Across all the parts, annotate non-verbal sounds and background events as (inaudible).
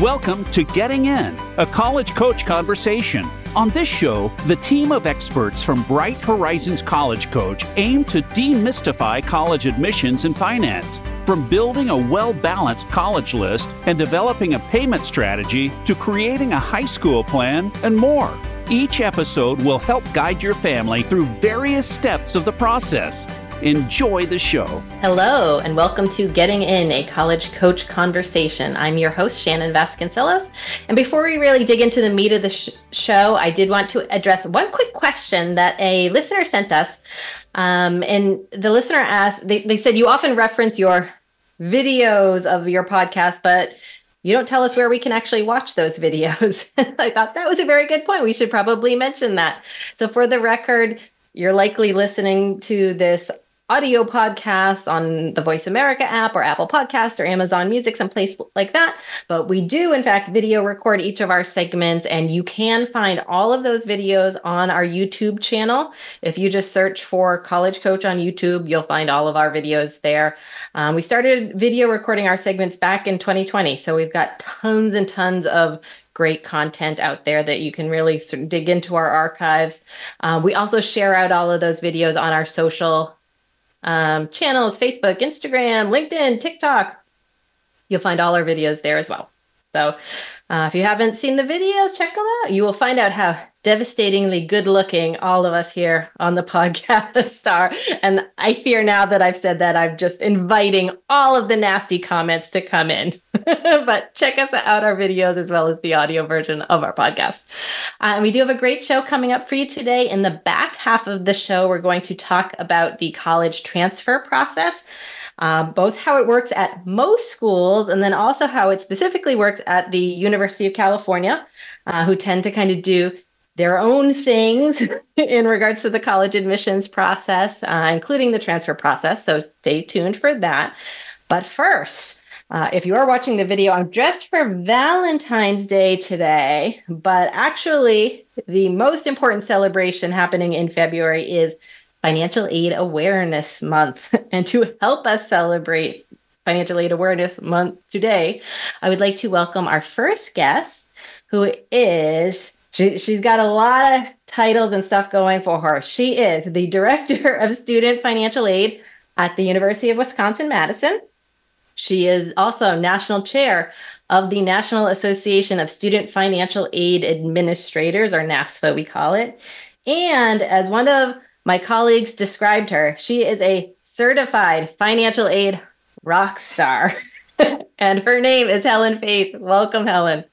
Welcome to Getting In, a college coach conversation. On this show, the team of experts from Bright Horizons College Coach aim to demystify college admissions and finance. From building a well balanced college list and developing a payment strategy to creating a high school plan and more. Each episode will help guide your family through various steps of the process. Enjoy the show. Hello, and welcome to Getting In, a college coach conversation. I'm your host, Shannon Vasconcelos. And before we really dig into the meat of the sh- show, I did want to address one quick question that a listener sent us. Um, and the listener asked, they, they said, You often reference your videos of your podcast, but you don't tell us where we can actually watch those videos. (laughs) I thought that was a very good point. We should probably mention that. So, for the record, you're likely listening to this audio podcasts on the Voice America app or Apple Podcast or Amazon Music, someplace like that. But we do, in fact, video record each of our segments, and you can find all of those videos on our YouTube channel. If you just search for College Coach on YouTube, you'll find all of our videos there. Um, we started video recording our segments back in 2020, so we've got tons and tons of great content out there that you can really sort of dig into our archives. Uh, we also share out all of those videos on our social um, channels Facebook, Instagram, LinkedIn, TikTok. You'll find all our videos there as well. So uh, if you haven't seen the videos, check them out. You will find out how devastatingly good looking all of us here on the (laughs) podcast are. And I fear now that I've said that, I'm just inviting all of the nasty comments to come in. (laughs) but check us out, our videos, as well as the audio version of our podcast. Uh, we do have a great show coming up for you today. In the back half of the show, we're going to talk about the college transfer process uh, both how it works at most schools and then also how it specifically works at the University of California, uh, who tend to kind of do their own things (laughs) in regards to the college admissions process, uh, including the transfer process. So stay tuned for that. But first, uh, if you are watching the video, I'm dressed for Valentine's Day today, but actually, the most important celebration happening in February is Financial Aid Awareness Month. (laughs) And to help us celebrate Financial Aid Awareness Month today, I would like to welcome our first guest, who is she, she's got a lot of titles and stuff going for her. She is the Director of Student Financial Aid at the University of Wisconsin Madison. She is also National Chair of the National Association of Student Financial Aid Administrators, or NASFAA, we call it. And as one of my colleagues described her. She is a certified financial aid rock star. (laughs) and her name is Helen Faith. Welcome, Helen.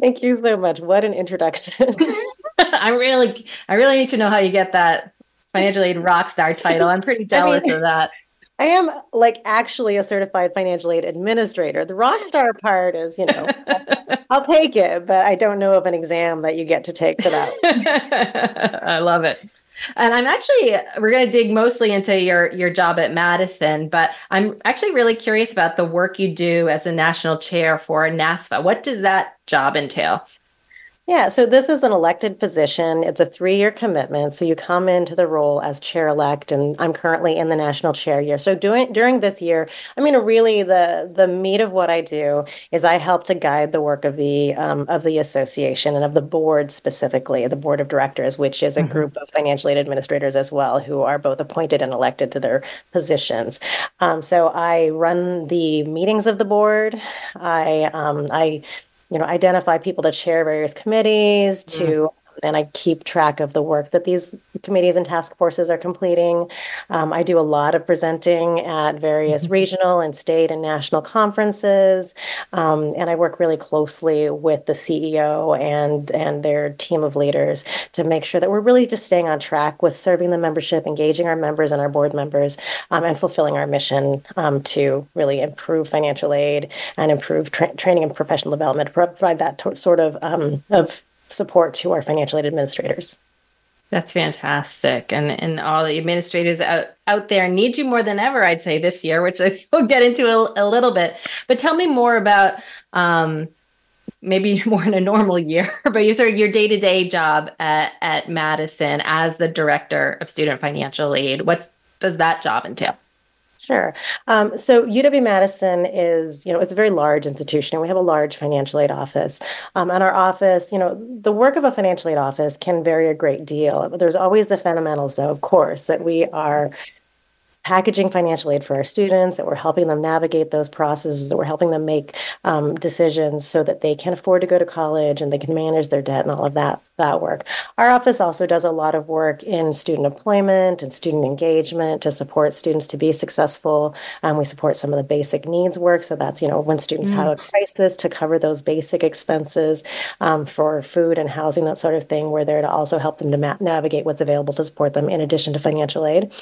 Thank you so much. What an introduction. (laughs) (laughs) I really I really need to know how you get that financial aid rock star title. I'm pretty jealous I mean, of that. I am like actually a certified financial aid administrator. The rock star part is, you know, (laughs) I'll take it, but I don't know of an exam that you get to take for that. (laughs) I love it. And I'm actually we're going to dig mostly into your your job at Madison, but I'm actually really curious about the work you do as a national chair for NASFAA. What does that job entail? Yeah, so this is an elected position. It's a three year commitment. So you come into the role as chair elect, and I'm currently in the national chair year. So doing during this year, I mean, really the the meat of what I do is I help to guide the work of the um, of the association and of the board specifically, the board of directors, which is a mm-hmm. group of financial aid administrators as well, who are both appointed and elected to their positions. Um, so I run the meetings of the board. I um, I you know, identify people to chair various committees, to mm and I keep track of the work that these committees and task forces are completing. Um, I do a lot of presenting at various mm-hmm. regional and state and national conferences, um, and I work really closely with the CEO and and their team of leaders to make sure that we're really just staying on track with serving the membership, engaging our members and our board members, um, and fulfilling our mission um, to really improve financial aid and improve tra- training and professional development, provide that to- sort of um, of support to our financial aid administrators. That's fantastic. And and all the administrators out, out there need you more than ever, I'd say, this year, which I (laughs) will get into a, a little bit. But tell me more about um, maybe (laughs) more in a normal year, (laughs) but you sort of your day-to-day job at, at Madison as the director of student financial aid. What does that job entail? Sure. Um, so UW Madison is, you know, it's a very large institution. and We have a large financial aid office. Um, and our office, you know, the work of a financial aid office can vary a great deal. There's always the fundamentals, though, of course, that we are packaging financial aid for our students, that we're helping them navigate those processes, that we're helping them make um, decisions so that they can afford to go to college and they can manage their debt and all of that that work. Our office also does a lot of work in student employment and student engagement to support students to be successful. Um, we support some of the basic needs work. So that's, you know, when students mm. have a crisis to cover those basic expenses um, for food and housing, that sort of thing. We're there to also help them to ma- navigate what's available to support them in addition to financial aid.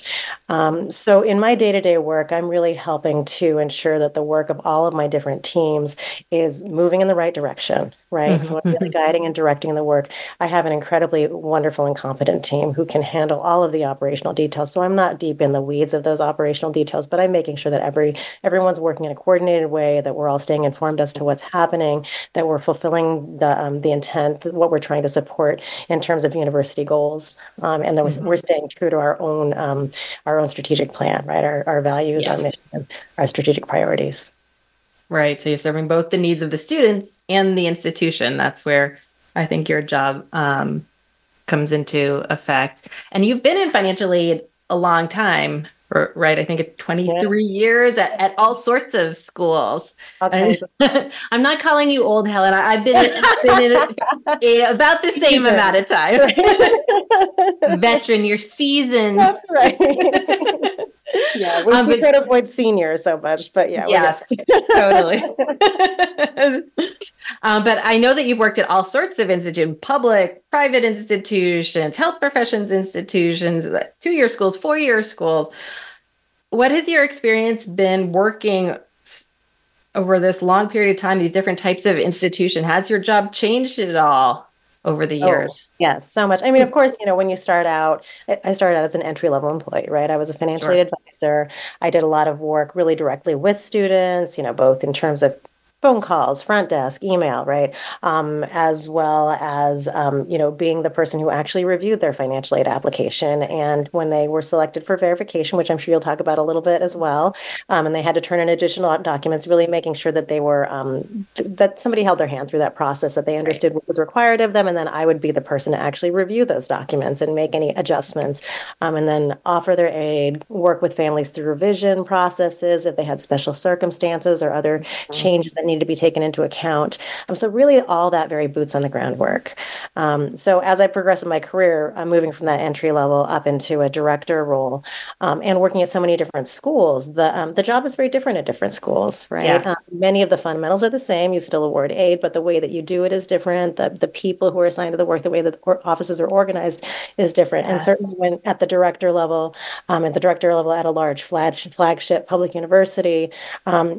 Um, so in my day to day work, I'm really helping to ensure that the work of all of my different teams is moving in the right direction right? Mm-hmm, so I'm really mm-hmm. guiding and directing the work. I have an incredibly wonderful and competent team who can handle all of the operational details. So I'm not deep in the weeds of those operational details, but I'm making sure that every everyone's working in a coordinated way, that we're all staying informed as to what's happening, that we're fulfilling the um, the intent, what we're trying to support in terms of university goals, um, and that mm-hmm. we're, staying true to our own um, our own strategic plan, right? Our, our values, yes. our mission, our strategic priorities. Right. So you're serving both the needs of the students and the institution. That's where I think your job um, comes into effect. And you've been in financial aid a long time, right? I think it's 23 yeah. years at, at all sorts of schools. Okay. (laughs) I'm not calling you old, Helen. I've been, been in, in about the same amount of time. (laughs) Veteran, you're seasoned. That's right (laughs) (laughs) yeah, we, um, we try to avoid seniors so much, but yeah, yes, (laughs) totally. (laughs) um, but I know that you've worked at all sorts of institutions, public, private institutions, health professions institutions, two-year schools, four-year schools. What has your experience been working over this long period of time? These different types of institution. Has your job changed at all? Over the oh, years. Oh, yes, so much. I mean, of mm-hmm. course, you know, when you start out, I started out as an entry level employee, right? I was a financial sure. advisor. I did a lot of work really directly with students, you know, both in terms of phone calls, front desk, email, right? Um, as well as, um, you know, being the person who actually reviewed their financial aid application. And when they were selected for verification, which I'm sure you'll talk about a little bit as well, um, and they had to turn in additional documents, really making sure that they were, um, th- that somebody held their hand through that process, that they understood what was required of them. And then I would be the person to actually review those documents and make any adjustments, um, and then offer their aid, work with families through revision processes if they had special circumstances or other mm-hmm. changes that need to be taken into account. Um, so really all that very boots on the ground work. Um, so as I progress in my career, I'm moving from that entry level up into a director role um, and working at so many different schools. The um, the job is very different at different schools, right? Yeah. Um, many of the fundamentals are the same. You still award aid, but the way that you do it is different. The the people who are assigned to the work, the way that the offices are organized is different. Yes. And certainly when at the director level, um, at the director level at a large flag, flagship public university,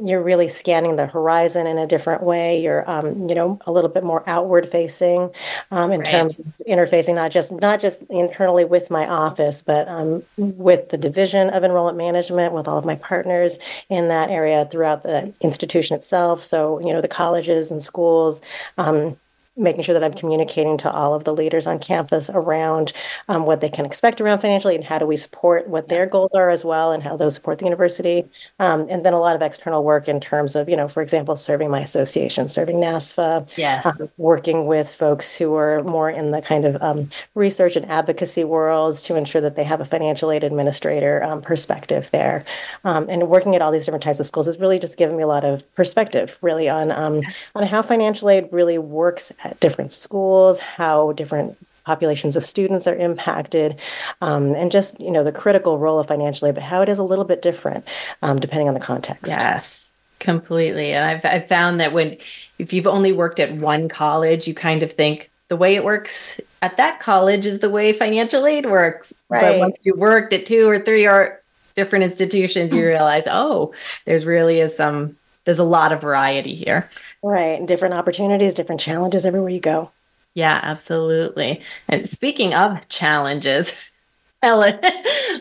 you're really scanning the horizon in a different way. You're, um, you know, a little bit more outward facing um, in right. terms of interfacing, not just not just internally with my office, but um, with the division of enrollment management, with all of my partners in that area throughout the institution itself. So, you know, the colleges and schools um, making sure that I'm communicating to all of the leaders on campus around um, what they can expect around financially and how do we support what their goals are as well and how those support the university. Um, and then a lot of external work in terms of, you know, for example, serving my association, serving NASFAA, yes. Um, working with folks who are more in the kind of um, research and advocacy worlds to ensure that they have a financial aid administrator um, perspective there. Um, and working at all these different types of schools has really just given me a lot of perspective really on, on how financial aid really works at different schools, how different populations of students are impacted, um, and just you know the critical role of financial aid, but how it is a little bit different um, depending on the context. Yes, completely. And I've I've found that when if you've only worked at one college, you kind of think the way it works at that college is the way financial aid works. Right. But once you worked at two or three or different institutions, you realize, oh, there's really is some there's a lot of variety here. Right. Different opportunities, different challenges everywhere you go. Yeah, absolutely. And speaking of challenges, (laughs) Helen,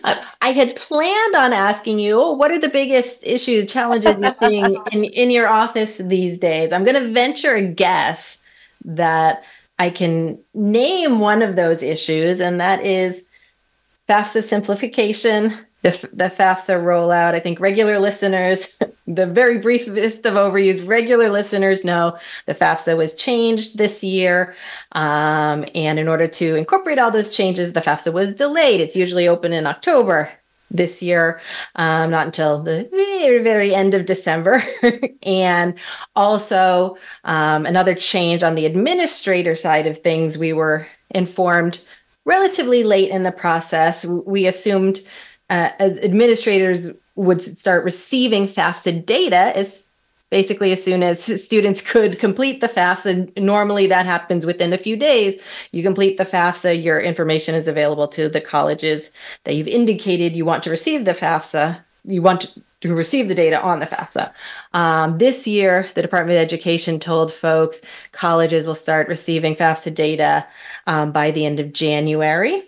uh, I had planned on asking you, oh, what are the biggest issues, challenges you're seeing (laughs) in, in your office these days? I'm going to venture a guess that I can name one of those issues, and that is FAFSA simplification the, the FAFSA rollout. I think regular listeners, (laughs) the very briefest of overviews, regular listeners know the FAFSA was changed this year. Um, and in order to incorporate all those changes, the FAFSA was delayed. It's usually open in October this year, um, not until the very, very end of December. (laughs) and also, um, another change on the administrator side of things, we were informed relatively late in the process. We assumed uh, as administrators would start receiving FAFSA data as basically as soon as (laughs) students could complete the FAFSA. Normally that happens within a few days. You complete the FAFSA, your information is available to the colleges that you've indicated you want to receive the FAFSA. You want to receive the data on the FAFSA. Um, this year, the Department of Education told folks colleges will start receiving FAFSA data um, by the end of January.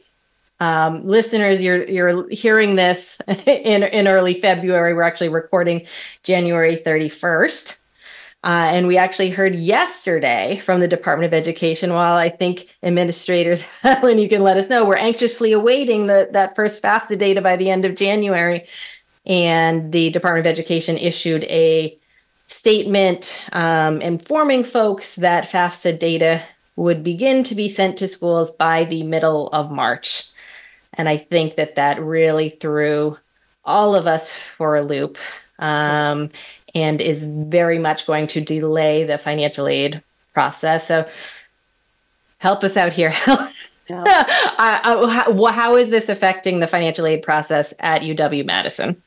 Um, listeners, you're you're hearing this (laughs) in in early February. We're actually recording January 31st. Uh, and we actually heard yesterday from the Department of Education. While I think administrators, (laughs) Helen, you can let us know, we're anxiously awaiting the, that first FAFSA data by the end of January. And the Department of Education issued a statement um, informing folks that FAFSA data would begin to be sent to schools by the middle of March. And I think that that really threw all of us for a loop um, and is very much going to delay the financial aid process. So help us out here. (laughs) Yeah. I, I, how, how is this affecting the financial aid process at UW Madison?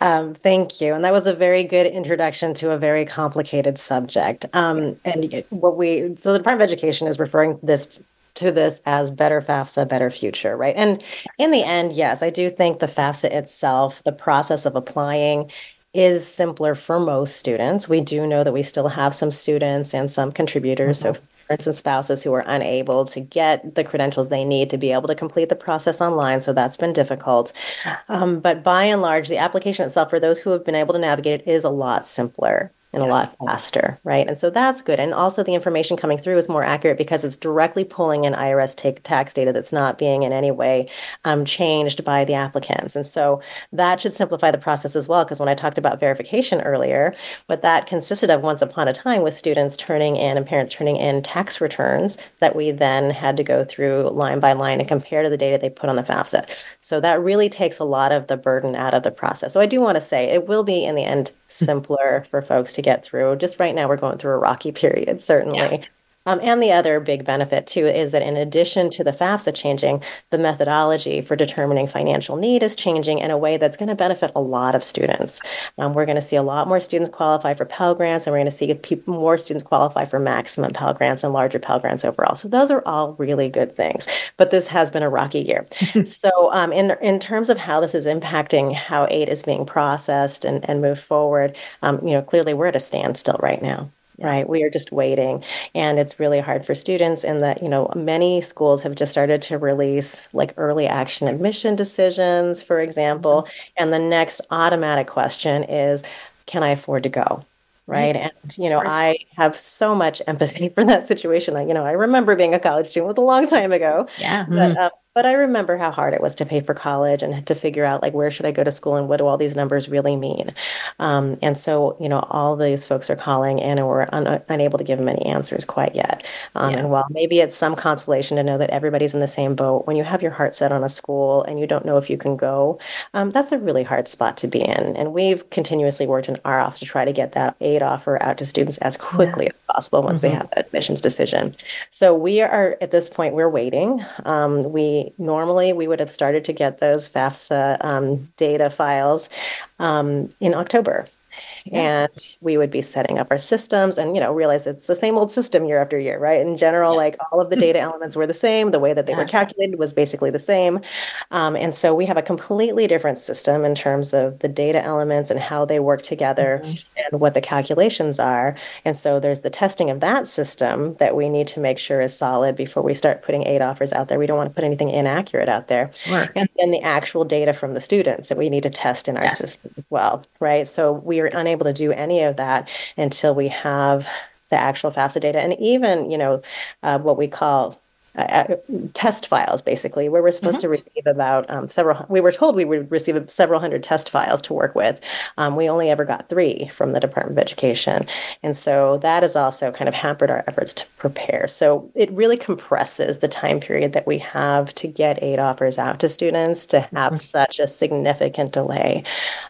Um, thank you. And that was a very good introduction to a very complicated subject. Um, yes. And what we, so the Department of Education is referring this to this as better FAFSA, better future, right? And in the end, yes, I do think the FAFSA itself, the process of applying is simpler for most students. We do know that we still have some students and some contributors, mm-hmm. so parents and spouses who are unable to get the credentials they need to be able to complete the process online. So that's been difficult. Um, but by and large, the application itself, for those who have been able to navigate it, is a lot simpler and yes. a lot faster, right? And so that's good. And also the information coming through is more accurate because it's directly pulling in IRS take, tax data that's not being in any way um, changed by the applicants. And so that should simplify the process as well. Because when I talked about verification earlier, what that consisted of once upon a time was students turning in and parents turning in tax returns that we then had to go through line by line and compare to the data they put on the FAFSA. So that really takes a lot of the burden out of the process. So I do want to say it will be in the end (laughs) simpler for folks to get through. Just right now, we're going through a rocky (laughs) period, certainly. Yeah. Um, and the other big benefit, too, is that in addition to the FAFSA changing, the methodology for determining financial need is changing in a way that's going to benefit a lot of students. Um, we're going to see a lot more students qualify for Pell Grants, and we're going to see people, more students qualify for maximum Pell Grants and larger Pell Grants overall. So those are all really good things. But this has been a rocky year. (laughs) so um, in, in terms of how this is impacting how aid is being processed and, and moved forward, um, you know, clearly we're at a standstill right now right? We are just waiting and it's really hard for students in that you know many schools have just started to release like early action admission decisions for example mm-hmm. and the next automatic question is can i afford to go? Right? Mm-hmm. and you know i have so much empathy (laughs) for that situation. I, you know i remember being a college student with a long time ago yeah. but mm. But i remember how hard it was to pay for college and to figure out like where should i go to school and what do all these numbers really mean um, and so you know all these folks are calling and we're un- unable to give them any answers quite yet um, yeah. and while maybe it's some consolation to know that everybody's in the same boat when you have your heart set on a school and you don't know if you can go um, that's a really hard spot to be in and we've continuously worked in our office to try to get that aid offer out to students as quickly yeah. as possible once mm-hmm. they have that admissions decision so we are at this point we're waiting um, we normally we would have started to get those FAFSA um, data files um, in October yeah. and we would be setting up our systems and you know realize it's the same old system year after year right in general yeah. like all of the data elements were the same the way that they yeah. were calculated was basically the same um, and so we have a completely different system in terms of the data elements and how they work together mm-hmm. and what the calculations are and so there's the testing of that system that we need to make sure is solid before we start putting aid offers out there we don't want to put anything inaccurate out there sure. and then the actual data from the students that we need to test in our yes. system as well right so we are unable to do any of that until we have the actual FAFSA data. And even, you know, uh, what we call uh, test files, basically, where we're supposed mm-hmm. to receive about um, several. We were told we would receive several hundred test files to work with. Um, we only ever got three from the Department of Education, and so that has also kind of hampered our efforts to prepare. So it really compresses the time period that we have to get aid offers out to students to have mm-hmm. such a significant delay,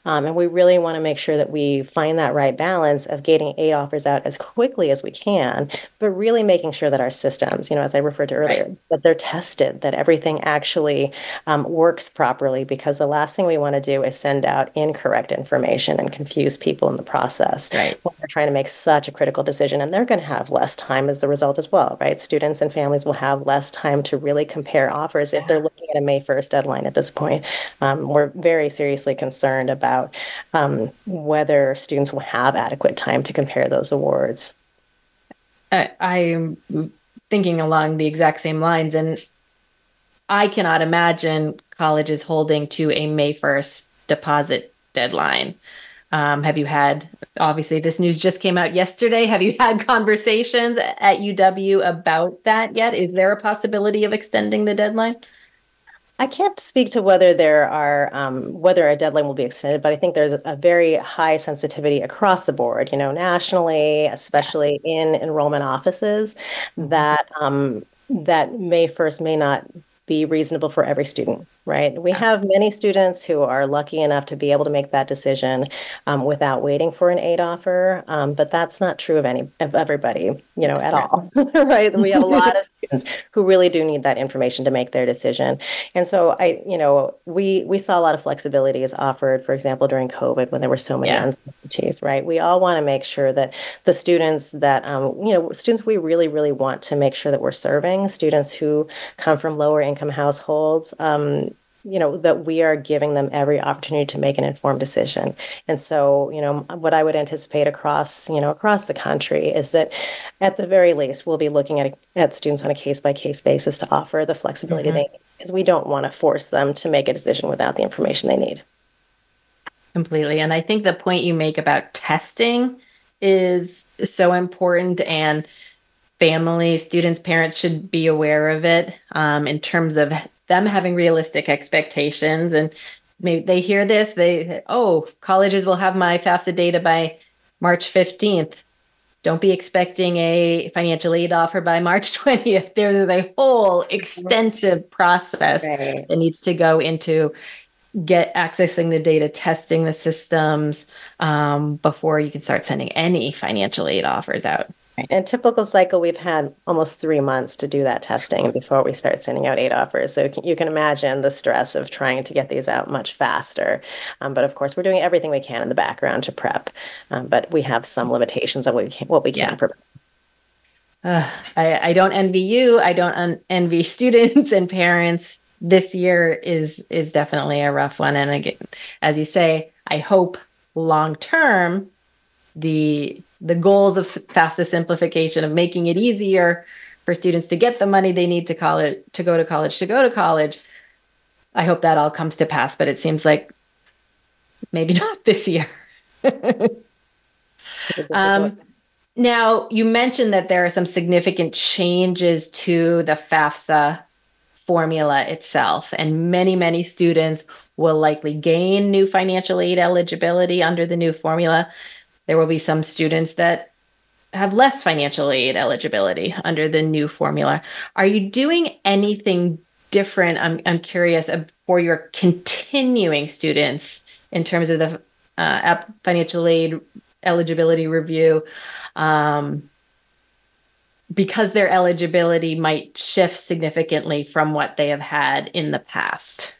um, and we really want to make sure that we find that right balance of getting aid offers out as quickly as we can, but really making sure that our systems, you know, as I referred to earlier, right. That they're tested, that everything actually um, works properly, because the last thing we want to do is send out incorrect information and confuse people in the process right. when they're trying to make such a critical decision. And they're going to have less time as a result as well, right? Students and families will have less time to really compare offers if they're looking at a May 1st deadline at this point. Um, we're very seriously concerned about um, whether students will have adequate time to compare those awards. I, I'm thinking along the exact same lines, and I cannot imagine colleges holding to a May 1st deposit deadline. Um, have you had, obviously, this news just came out yesterday. Have you had (laughs) conversations at UW about that yet? Is there a possibility of extending the deadline? I can't speak to whether there are um, whether a deadline will be extended, but I think there's a very high sensitivity across the board. You know, nationally, especially in enrollment offices, that um, that May first may not be reasonable for every student right? We have many students who are lucky enough to be able to make that decision um, without waiting for an aid offer, um, but that's not true of any of everybody, you know, at all, (laughs) right? We have a lot of (laughs) students who really do need that information to make their decision, and so I, you know, we we saw a lot of flexibilities offered, for example, during COVID when there were so many yeah. uncertainties, right? We all want to make sure that the students that um, you know, students we really really want to make sure that we're serving students who come from lower income households. You know that we are giving them every opportunity to make an informed decision. And so you know what i would anticipate across you know across the country is that at the very least we'll be looking at at students on a case by case basis to offer the flexibility mm-hmm. they need because we don't want to force them to make a decision without the information they need. Completely. And i think the point you make about testing is so important and families students parents should be aware of it um, in terms of them having realistic expectations. And maybe they hear this they oh colleges will have my fafsa data by march 15th don't be expecting a financial aid offer by march (laughs) 20th there's a whole extensive process right. that needs to go into get accessing the data testing the systems um, before you can start sending any financial aid offers out in typical cycle, we've had almost three months to do that testing before we start sending out aid offers. So you can imagine the stress of trying to get these out much faster. Um, but of course, we're doing everything we can in the background to prep. Um, but we have some limitations on what we can, what we can yeah. prepare. Uh, I, I don't envy you. I don't un- envy (laughs) students and parents. This year is is definitely a rough one. And again, as you say, I hope long term the the goals of FAFSA simplification of making it easier for students to get the money they need to college to go to college to go to college. I hope that all comes to pass, but it seems like maybe (laughs) not this year. (laughs) um, now, you mentioned that there are some significant changes to the FAFSA formula itself, and many, many students will likely gain new financial aid eligibility under the new formula. There will be some students that have less financial aid eligibility under the new formula. Are you doing anything different? I'm, I'm curious for your continuing students in terms of the uh, financial aid eligibility review. Um, because their eligibility might shift significantly from what they have had in the past.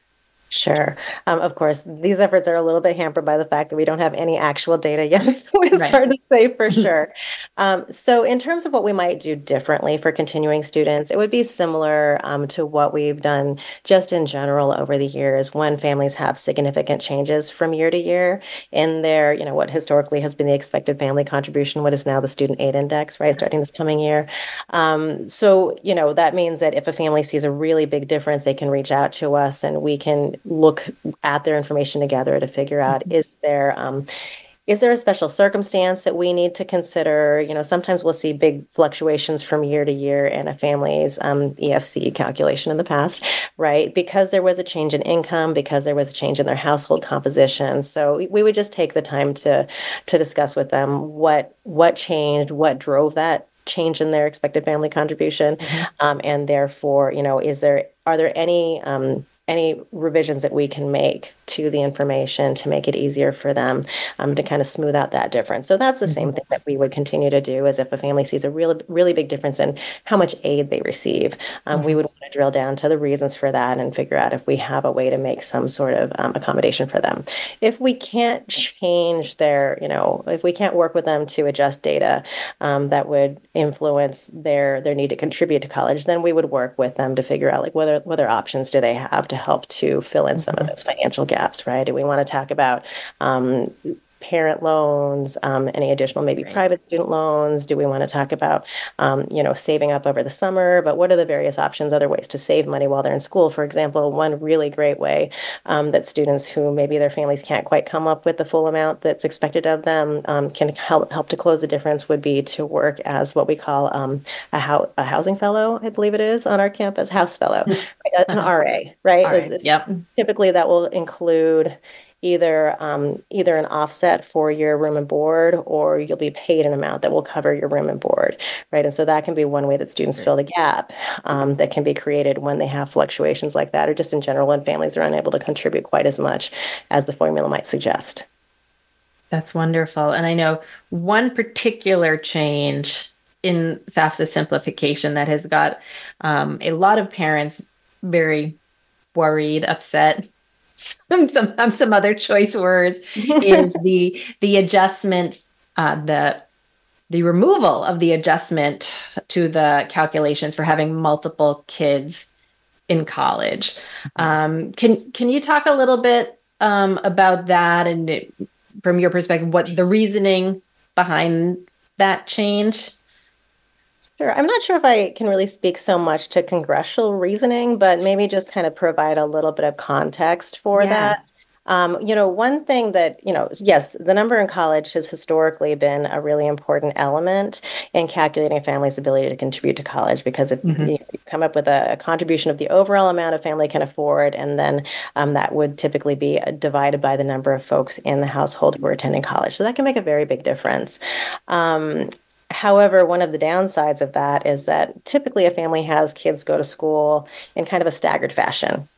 Sure. Um, of course, these efforts are a little bit hampered by the fact that we don't have any actual data yet, (laughs) so it's right. hard to say for (laughs) sure. Um, so, in terms of what we might do differently for continuing students, it would be similar um, to what we've done just in general over the years when families have significant changes from year to year in their, you know, what historically has been the expected family contribution, what is now the student aid index, right, starting this coming year. Um, so, you know, that means that if a family sees a really big difference, they can reach out to us and we can look at their information together to figure out mm-hmm. is there um, is there a special circumstance that we need to consider? You know, sometimes we'll see big fluctuations from year to year in a family's um, EFC calculation in the past, right? Because there was a change in income, because there was a change in their household composition. So we would just take the time to to discuss with them what what changed, what drove that change in their expected family contribution, mm-hmm. um, and therefore, you know, is there are there any um, any revisions that we can make to the information to make it easier for them um, to kind of smooth out that difference. So that's the mm-hmm. same thing that we would continue to do as if a family sees a really, really big difference in how much aid they receive. Um, mm-hmm. We would want to drill down to the reasons for that and figure out if we have a way to make some sort of um, accommodation for them. If we can't change their, you know, if we can't work with them to adjust data um, that would influence their their need to contribute to college, then we would work with them to figure out like whether whether options do they have to help to fill in some of mm-hmm. those financial gaps, right? Do we want to talk about um, parent loans, um, any additional maybe right. private student loans? Do we want to talk about, um, you know, saving up over the summer? But what are the various options, other ways to save money while they're in school? For example, one really great way um, that students who maybe their families can't quite come up with the full amount that's expected of them um, can help help to close the difference would be to work as what we call um, a, ho- a housing fellow, I believe it is on our campus, house fellow, mm-hmm. an RA, right? Yep. Typically, that will include either um, either an offset for your room and board or you'll be paid an amount that will cover your room and board right? And so that can be one way that students fill the gap um, that can be created when they have fluctuations like that or just in general when families are unable to contribute quite as much as the formula might suggest. That's wonderful. And i know one particular change in FAFSA simplification that has got um, a lot of parents very worried, upset, (laughs) some some um, some other choice words is (laughs) the the adjustment uh, the the removal of the adjustment to the calculations for having multiple kids in college. Um, can can you talk a little bit um, about that and it, from your perspective, what the reasoning behind that change? Sure. I'm not sure if I can really speak so much to congressional reasoning, but maybe just kind of provide a little bit of context for yeah. that. Um, you know, one thing that, you know, yes, the number in college has historically been a really important element in calculating a family's ability to contribute to college because if mm-hmm. you, come up with a, a, contribution of the overall amount a family can afford, and then um, that would typically be divided by the number of folks in the household who are attending college. So that can make a very big difference. Um, However, one of the downsides of that is that typically a family has kids go to school in kind of a staggered fashion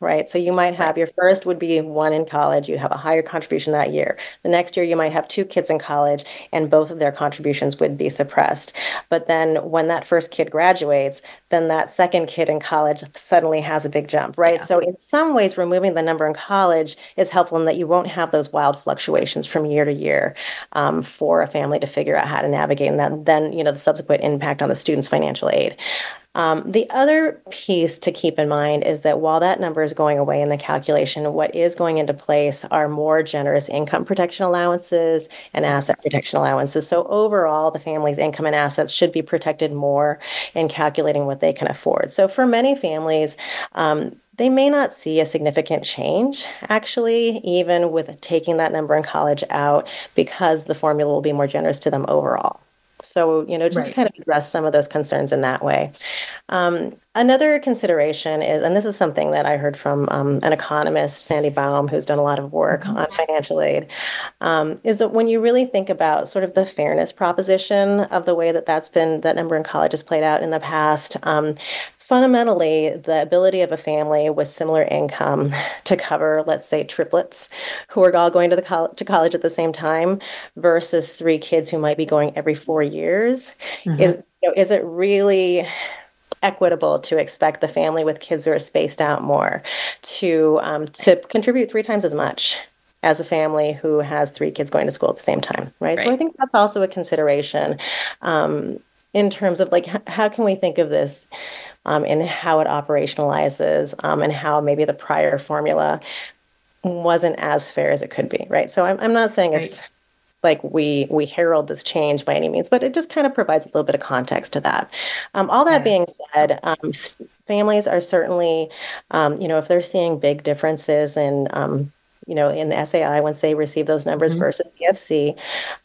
right? So you might have your first would be one in college, you have a higher contribution that year. The next year, you might have two kids in college, and both of their contributions would be suppressed. But then when that first kid graduates, then that second kid in college suddenly has a big jump, right? Yeah. So in some ways, removing the number in college is helpful in that you won't have those wild fluctuations from year to year um, for a family to figure out how to navigate, and then, then you know the subsequent impact on the student's financial aid. Um, the other piece to keep in mind is that while that number is going away in the calculation, what is going into place are more generous income protection allowances and asset protection allowances. So, overall, the family's income and assets should be protected more in calculating what they can afford. So, for many families, um, they may not see a significant change actually, even with taking that number in college out, because the formula will be more generous to them overall. So, you know, just right. to kind of address some of those concerns in that way. Um, another consideration is, and this is something that I heard from um, an economist, Sandy Baum, who's done a lot of work mm-hmm. on financial aid, um, is that when you really think about sort of the fairness proposition of the way that that's been, that number in college has played out in the past, um, fundamentally the ability of a family with similar income to cover let's say triplets who are all going to the co- to college at the same time versus three kids who might be going every 4 years mm-hmm. is you know, is it really equitable to expect the family with kids who are spaced out more to um, to contribute three times as much as a family who has three kids going to school at the same time right, right. so i think that's also a consideration um, in terms of like how can we think of this um, and how it operationalizes um, and how maybe the prior formula wasn't as fair as it could be, right? So I'm, I'm not saying right. it's like we we herald this change by any means, but it just kind of provides a little bit of context to that. Um, all that being said, um, families are certainly, um, you know, if they're seeing big differences in um, you know, in the SAI once they receive those numbers mm-hmm. versus EFC,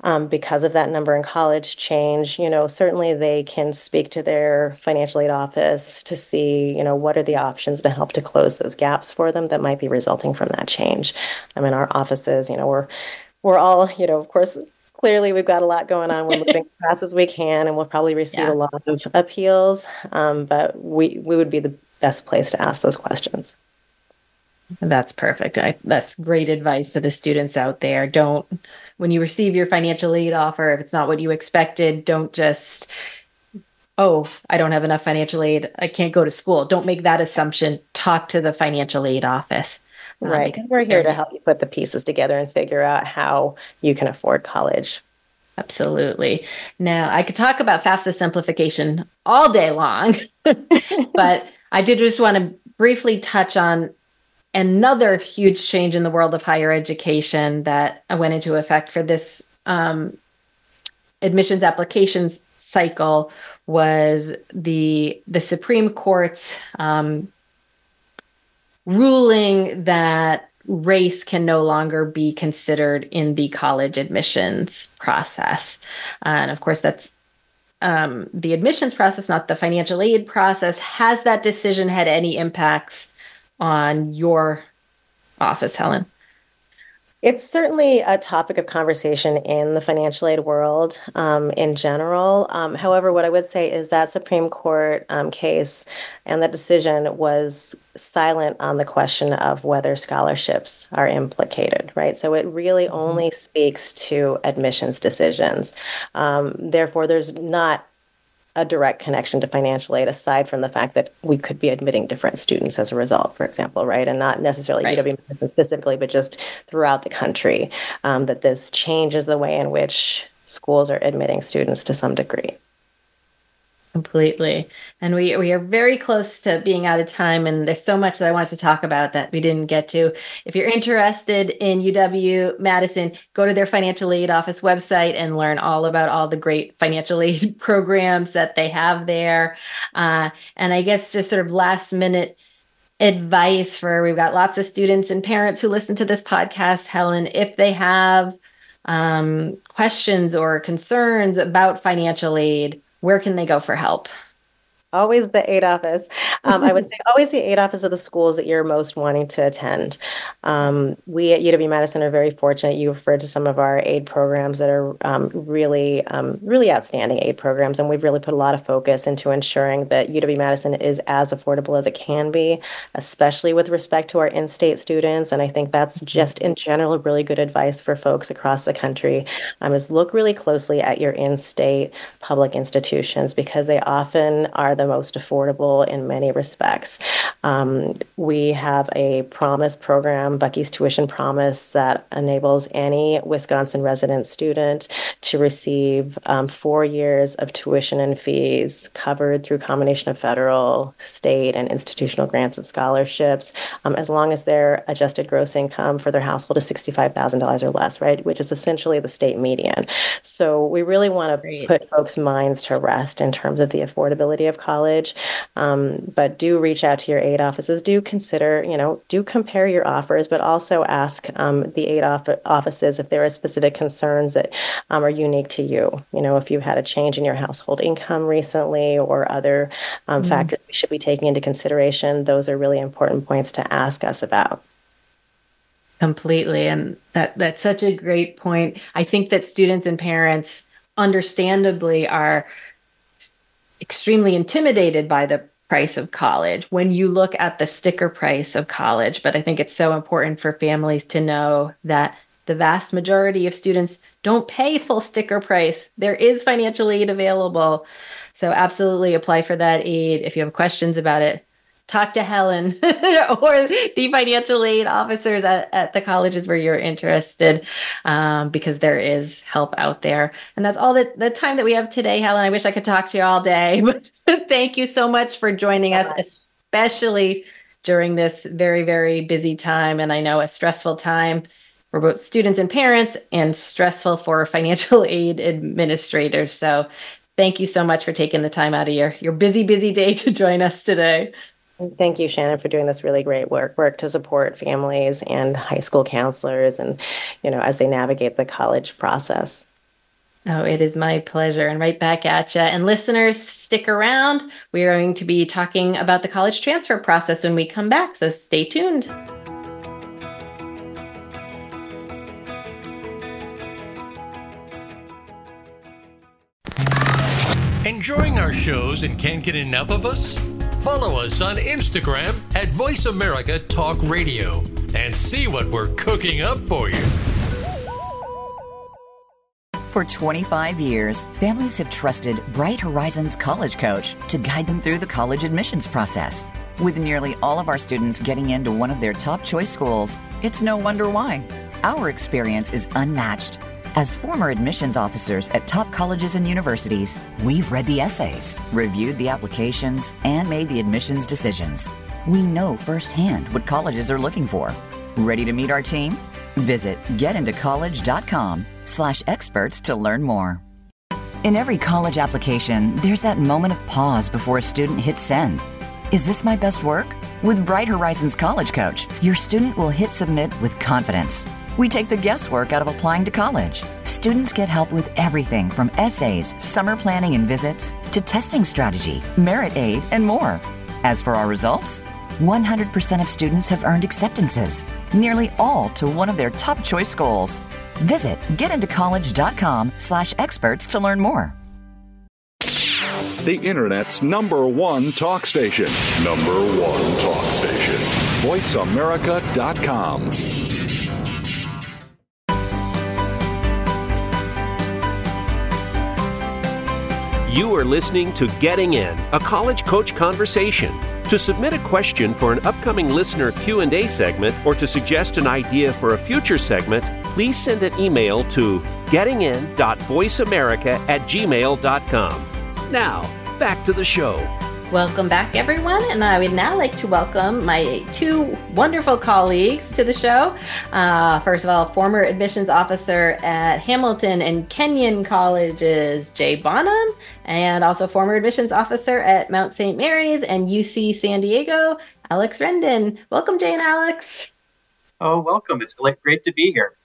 um, because of that number in college change, you know, certainly they can speak to their financial aid office to see, you know, what are the options to help to close those gaps for them that might be resulting from that change. I mean, our offices, you know, we're we're all, you know, of course, clearly we've got a lot going on. We're moving as (laughs) fast as we can, and we'll probably receive yeah. a lot of appeals. Um, but we we would be the best place to ask those questions. That's perfect. I, that's great advice to the students out there. Don't when you receive your financial aid offer, if it's not what you expected, don't just oh, I don't have enough financial aid. I can't go to school. Don't make that assumption. Talk to the financial aid office. Uh, right. Because we're here to help you put the pieces together and figure out how you can afford college. Absolutely. Now, I could talk about FAFSA simplification all day long, (laughs) but I did just want to briefly touch on another huge change in the world of higher education that went into effect for this um, admissions applications cycle was the the Supreme Court's um, ruling that race can no longer be considered in the college admissions process. And of course, that's um, the admissions process, not the financial aid process. Has that decision had any impacts on your office, Helen? It's certainly a topic of conversation in the financial aid world um, in general. Um, however, what I would say is that Supreme Court um, case and the decision was silent on the question of whether scholarships are implicated, right? So it really mm-hmm. only speaks to admissions decisions. Um, therefore, there's not a direct connection to financial aid aside from the fact that we could be admitting different students as a result, for example, right? And not necessarily right. UW Madison specifically, but just throughout the country, um, that this changes the way in which schools are admitting students to some degree. Completely. And we we are very close to being out of time and there's so much that I wanted to talk about that we didn't get to. If you're interested in UW Madison, go to their financial aid office website and learn all about all the great financial aid (laughs) programs that they have there. Uh, and I guess just sort of last minute advice for we've got lots of students and parents who listen to this podcast, Helen, if they have um, questions or concerns about financial aid, where can they go for help? Always the aid office. Um, I would (laughs) say always the aid office of the schools that you're most wanting to attend. Um, we at UW Madison are very fortunate. You referred to some of our aid programs that are um, really, um, really outstanding aid programs, and we've really put a lot of focus into ensuring that UW Madison is as affordable as it can be, especially with respect to our in-state students. And I think that's mm-hmm. just in general really good advice for folks across the country. Um, is look really closely at your in-state public institutions because they often are the most affordable in many respects. Um, we have a promise program, Bucky's Tuition Promise, that enables any Wisconsin resident student to receive um, four years of tuition and fees covered through combination of federal, state, and institutional grants and scholarships, um, as long as their adjusted gross income for their household is $65,000 or less, right? Which is essentially the state median. So we really want to put folks' minds to rest in terms of the affordability of college college. Um, but do reach out to your aid offices. Do consider, you know, do compare your offers, but also ask um, the aid off- offices if there are specific concerns that um, are unique to you. You know, if you had a change in your household income recently or other um, mm-hmm. factors we should be taking into consideration, those are really important points to ask us about completely and that that's such a great point i think that students and parents understandably are extremely intimidated by the price of college when you look at the sticker price of college. But I think it's so important for families to know that the vast majority of students don't pay full sticker price. There is financial aid available. So absolutely apply for that aid. If you have questions about it, talk to Helen (laughs) or the financial aid officers at, at the colleges where you're interested um, because there is help out there. And that's all the, the time that we have today, Helen. I wish I could talk to you all day, (laughs) but thank you so much for joining us, especially during this very, very busy time. And I know a stressful time for both students and parents and stressful for (laughs) financial aid administrators. So thank you so much for taking the time out of your, your busy, busy day to join us today. Thank you, Shannon, for doing this really great work work to support families and high school counselors and, you know, as they navigate the college process. Oh, it is my pleasure. And right back at you. And listeners, stick around. We are going to be talking about the college transfer process when we come back. So stay tuned. Enjoying our shows and can't get enough of us? Follow us on Instagram at Voice America Talk Radio and see what we're cooking up for you. For 25 years, families have trusted Bright Horizons College Coach to guide them through the college admissions process. With nearly all of our students getting into one of their top choice schools, it's no wonder why. Our experience is unmatched as former admissions officers at top colleges and universities, we've read the essays, reviewed the applications, and made the admissions decisions. We know firsthand what colleges are looking for. Ready to meet our team? Visit getintocollege.com slash experts to learn more. In every college application, there's that moment of pause before a student hits send. Is this my best work? With Bright Horizons College Coach, your student will hit submit with confidence we take the guesswork out of applying to college. Students get help with everything from essays, summer planning and visits, to testing strategy, merit aid, and more. As for our results, 100% of students have earned acceptances, nearly all to one of their top choice schools. Visit getintocollege.com slash experts to learn more. The Internet's number one talk station. Number one talk station. VoiceAmerica.com. You are listening to Getting In, a college coach conversation. To submit a question for an upcoming listener Q&A segment or to suggest an idea for a future segment, please send an email to gettingin.voiceamerica at gmail.com. Now, back to the show. Welcome back, everyone. And I would now like to welcome my two wonderful colleagues to the show. Uh, first of all, former admissions officer at Hamilton and Kenyon Colleges, Jay Bonham, and also former admissions officer at Mount St. Mary's and UC San Diego, Alex Rendon. Welcome, Jay and Alex. Oh, welcome. It's great to be here.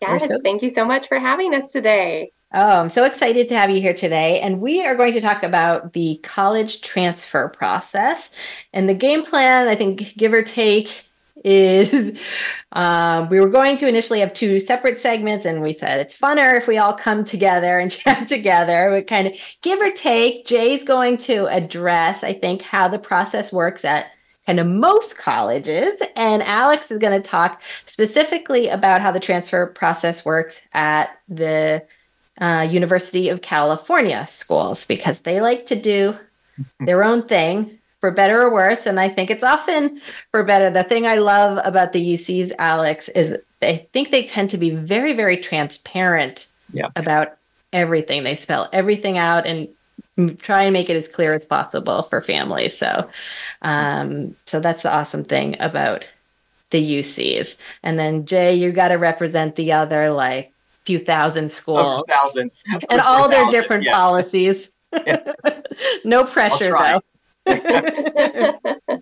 Yes, so- thank you so much for having us today. Oh, I'm so excited to have you here today. And we are going to talk about the college transfer process. And the game plan, I think, give or take, (laughs) is uh, we were going to initially have two separate segments, and we said it's funner if we all come together and (laughs) chat together. But kind of give or take, Jay's going to address, I think, how the process works at kind of most colleges. And Alex is going to talk specifically about how the transfer process works at the uh, University of California schools because they like to do (laughs) their own thing for better or worse. And I think it's often for better. The thing I love about the UCs, Alex, is I think they tend to be very, very transparent yeah. about everything. They spell everything out and try and make it as clear as possible for families. So, um, so that's the awesome thing about the UCs. And then Jay, you got to represent the other like few thousand schools. thousand. (laughs) And all their different yeah. policies. Yeah. (laughs) no pressure though. (laughs)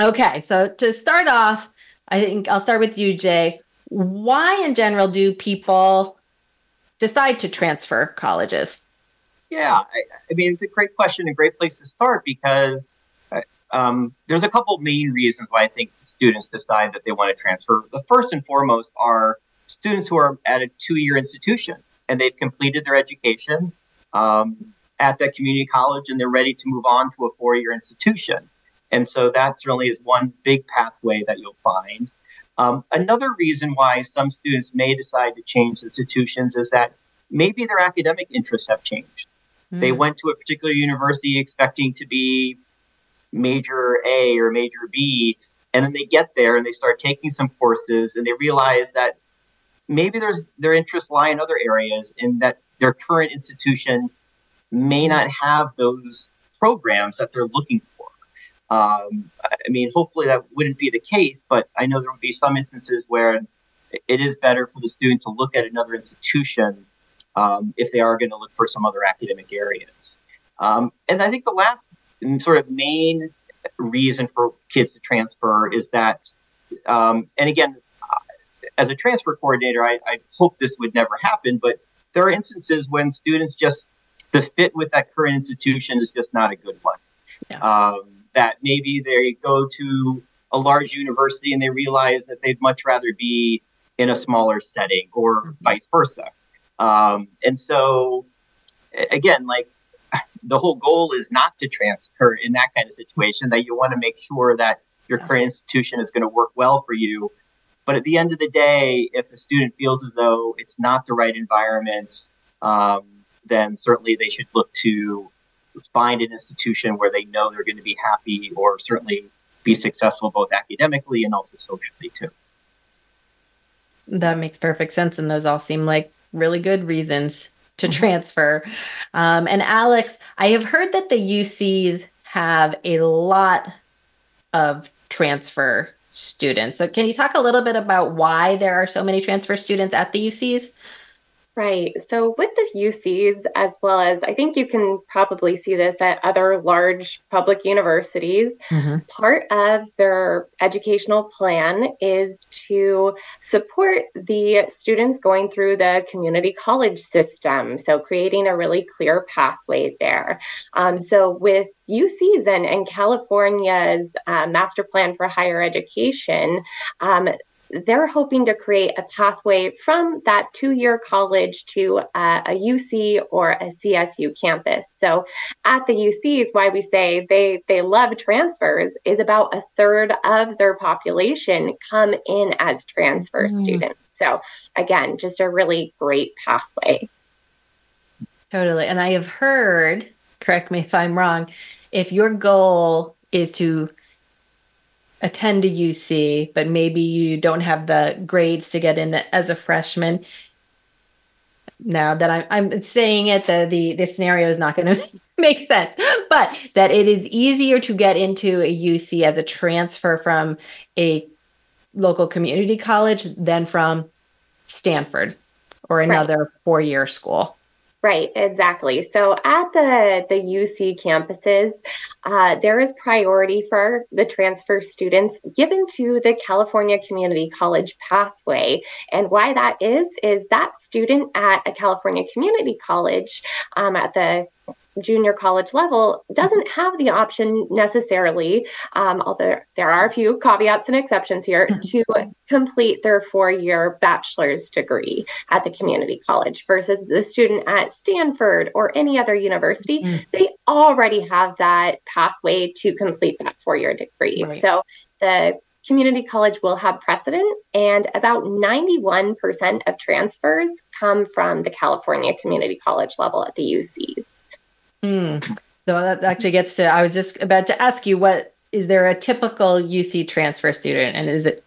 okay, so to start off, I think I'll start with you, Jay. Why in general do people decide to transfer colleges? Yeah, I, I mean, it's a great question, a great place to start because uh, um, there's a couple main reasons why I think students decide that they want to transfer. The first and foremost are students who are at a two year institution and they've completed their education um, at that community college and they're ready to move on to a four year institution. And so that certainly is one big pathway that you'll find. Um, another reason why some students may decide to change institutions is that maybe their academic interests have changed. Mm. They went to a particular university expecting to be major A or major B, and then they get there and they start taking some courses and they realize that maybe there's their interests lie in other areas in that their current institution may not have those programs that they're looking for. Um, I mean, hopefully that wouldn't be the case, but I know there would be some instances where it is better for the student to look at another institution um, if they are going to look for some other academic areas. Um, and I think the last sort of main reason for kids to transfer is that, um, and again, as a transfer coordinator, I, I hope this would never happen, but there are instances when students just the fit with that current institution is just not a good one. Yeah. Um, that maybe they go to a large university and they realize that they'd much rather be in a smaller setting or mm-hmm. vice versa. Um, and so, again, like the whole goal is not to transfer in that kind of situation, that you want to make sure that your yeah. current institution is going to work well for you. But at the end of the day, if a student feels as though it's not the right environment, um, then certainly they should look to find an institution where they know they're going to be happy or certainly be successful both academically and also socially too. That makes perfect sense. And those all seem like really good reasons to mm-hmm. transfer. Um, and Alex, I have heard that the UCs have a lot of transfer students. So, can you talk a little bit about why there are so many transfer students at the UCs? Right. So, with the UCs, as well as I think you can probably see this at other large public universities, mm-hmm. part of their educational plan is to support the students going through the community college system. So, creating a really clear pathway there. Um, so, with UCs and, and California's uh, master plan for higher education, um, they're hoping to create a pathway from that two year college to uh, a UC or a CSU campus. So at the UCs, why we say they, they love transfers is about a third of their population come in as transfer mm. students. So again, just a really great pathway. Totally. And I have heard, correct me if I'm wrong, if your goal is to attend a UC, but maybe you don't have the grades to get in as a freshman. Now that I'm, I'm saying it, the, the, the scenario is not going (laughs) to make sense, but that it is easier to get into a UC as a transfer from a local community college than from Stanford or another right. four year school. Right, exactly. So at the the UC campuses, uh, there is priority for the transfer students given to the California Community College pathway. And why that is, is that student at a California Community College um, at the junior college level doesn't have the option necessarily, um, although there are a few caveats and exceptions here, to complete their four year bachelor's degree at the community college versus the student at Stanford or any other university. Mm. They already have that pathway to complete that four year degree. Right. So the community college will have precedent, and about 91% of transfers come from the California community college level at the UCs. Mm. So that actually gets to, I was just about to ask you, what is there a typical UC transfer student? And is it,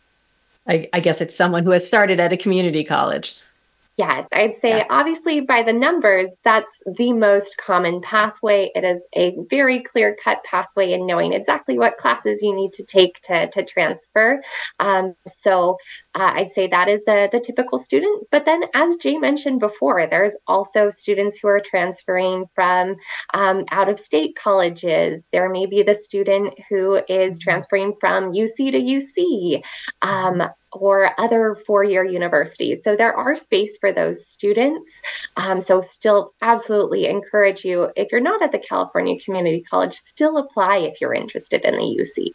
I, I guess it's someone who has started at a community college. Yes, I'd say yeah. obviously by the numbers, that's the most common pathway. It is a very clear cut pathway in knowing exactly what classes you need to take to, to transfer. Um, so uh, I'd say that is the, the typical student. But then, as Jay mentioned before, there's also students who are transferring from um, out of state colleges. There may be the student who is mm-hmm. transferring from UC to UC. Um, or other four year universities. So there are space for those students. Um, so, still absolutely encourage you, if you're not at the California Community College, still apply if you're interested in the UC.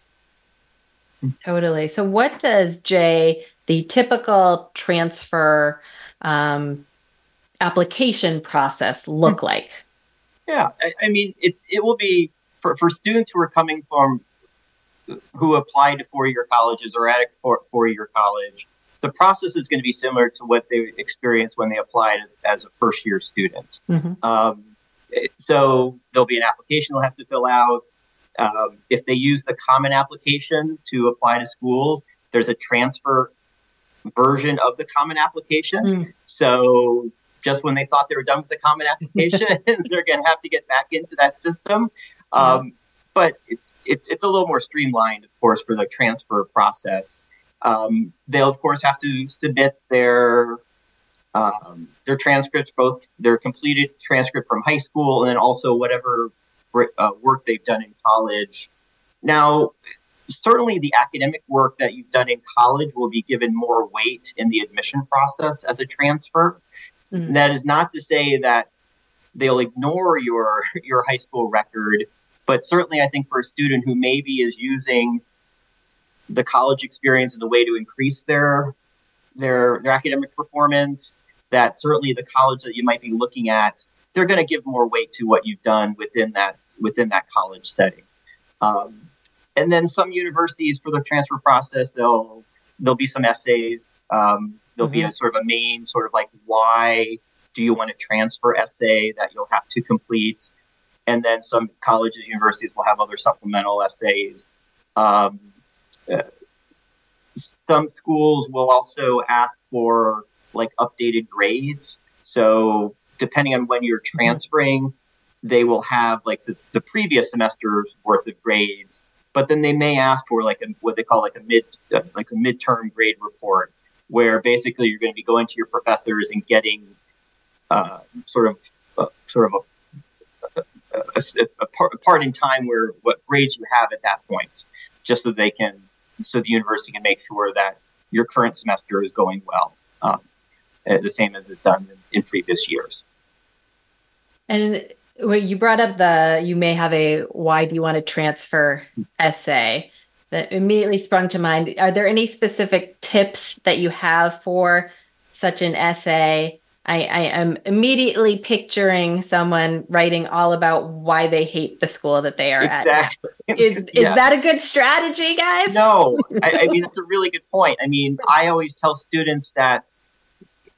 Totally. So, what does Jay, the typical transfer um, application process, look hmm. like? Yeah, I, I mean, it, it will be for, for students who are coming from who apply to four-year colleges or at a four-year college, the process is going to be similar to what they experienced when they applied as, as a first-year student. Mm-hmm. Um, so there'll be an application they'll have to fill out. Um, if they use the common application to apply to schools, there's a transfer version of the common application. Mm. So just when they thought they were done with the common application, (laughs) (laughs) they're going to have to get back into that system. Um, but it, it's it's a little more streamlined, of course, for the transfer process. Um, they'll of course have to submit their um, their transcripts, both their completed transcript from high school and then also whatever uh, work they've done in college now, certainly the academic work that you've done in college will be given more weight in the admission process as a transfer. Mm-hmm. That is not to say that they'll ignore your your high school record, but certainly I think for a student who maybe is using the college experience as a way to increase their their their academic performance, that certainly the college that you might be looking at, they're going to give more weight to what you've done within that within that college setting. Um, and then some universities for the transfer process, they'll there'll be some essays. Um, there'll mm-hmm. be a mm-hmm. sort of a main sort of like why do you want to transfer essay that you'll have to complete, and then some colleges, universities will have other supplemental essays. Um, uh, some schools will also ask for like updated grades. So depending on when you're mm-hmm. transferring, they will have like the, the previous semester's worth of grades but then they may ask for like a, what they call like a mid uh, like a midterm grade report where basically you're going to be going to your professors and getting uh, sort of uh, sort of a, a, a, part, a, part, in time where what grades you have at that point just so they can so the university can make sure that your current semester is going well um, the same as it's done in, in previous years. And well, you brought up the you may have a why do you want to transfer essay that immediately sprung to mind. Are there any specific tips that you have for such an essay? I, I am immediately picturing someone writing all about why they hate the school that they are exactly. at. Is, (laughs) is yeah. that a good strategy, guys? No, I, I mean, that's a really good point. I mean, I always tell students that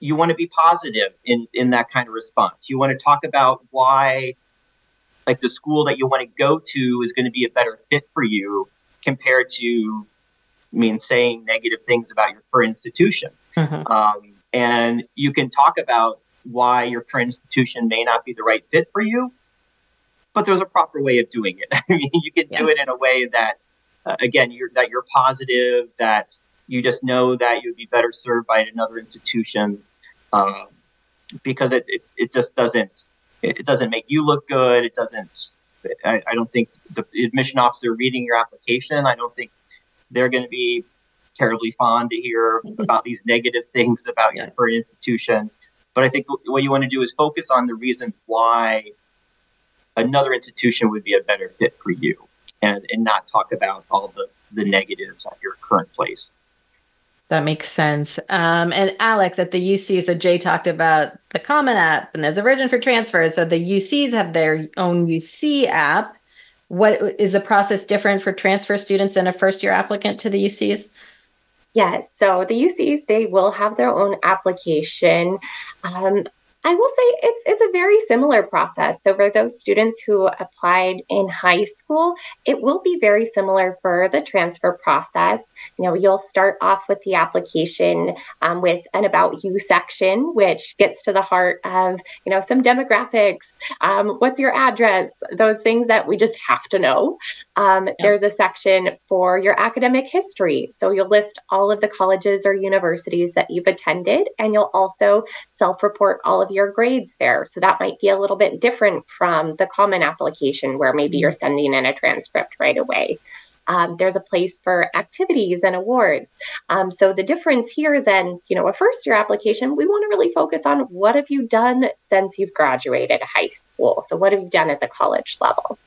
you want to be positive in in that kind of response. You want to talk about why like the school that you want to go to is going to be a better fit for you compared to I mean saying negative things about your current institution. Mm-hmm. Um, and you can talk about why your current institution may not be the right fit for you, but there's a proper way of doing it. (laughs) I mean, you can yes. do it in a way that, uh, again, you're, that you're positive, that you just know that you'd be better served by another institution um, because it, it, it just doesn't it doesn't make you look good. It doesn't. I, I don't think the admission officer reading your application. I don't think they're going to be terribly fond to hear (laughs) about these negative things about your current institution. But I think what you want to do is focus on the reason why another institution would be a better fit for you and, and not talk about all the, the negatives at your current place. That makes sense. Um, and Alex at the UC, so Jay talked about the Common App and there's a version for transfers. So the UCs have their own UC app. What is the process different for transfer students than a first year applicant to the UCs? Yes. So the UCs, they will have their own application. Um, I will say it's it's a very similar process. So for those students who applied in high school, it will be very similar for the transfer process. You know, you'll start off with the application um, with an about you section, which gets to the heart of you know some demographics. Um, what's your address? Those things that we just have to know. Um, yeah. There's a section for your academic history, so you'll list all of the colleges or universities that you've attended, and you'll also self-report all of your grades there. So that might be a little bit different from the common application where maybe you're mm-hmm. sending in a transcript right away. Um, there's a place for activities and awards. Um, so the difference here, then, you know, a first year application, we want to really focus on what have you done since you've graduated high school. So what have you done at the college level?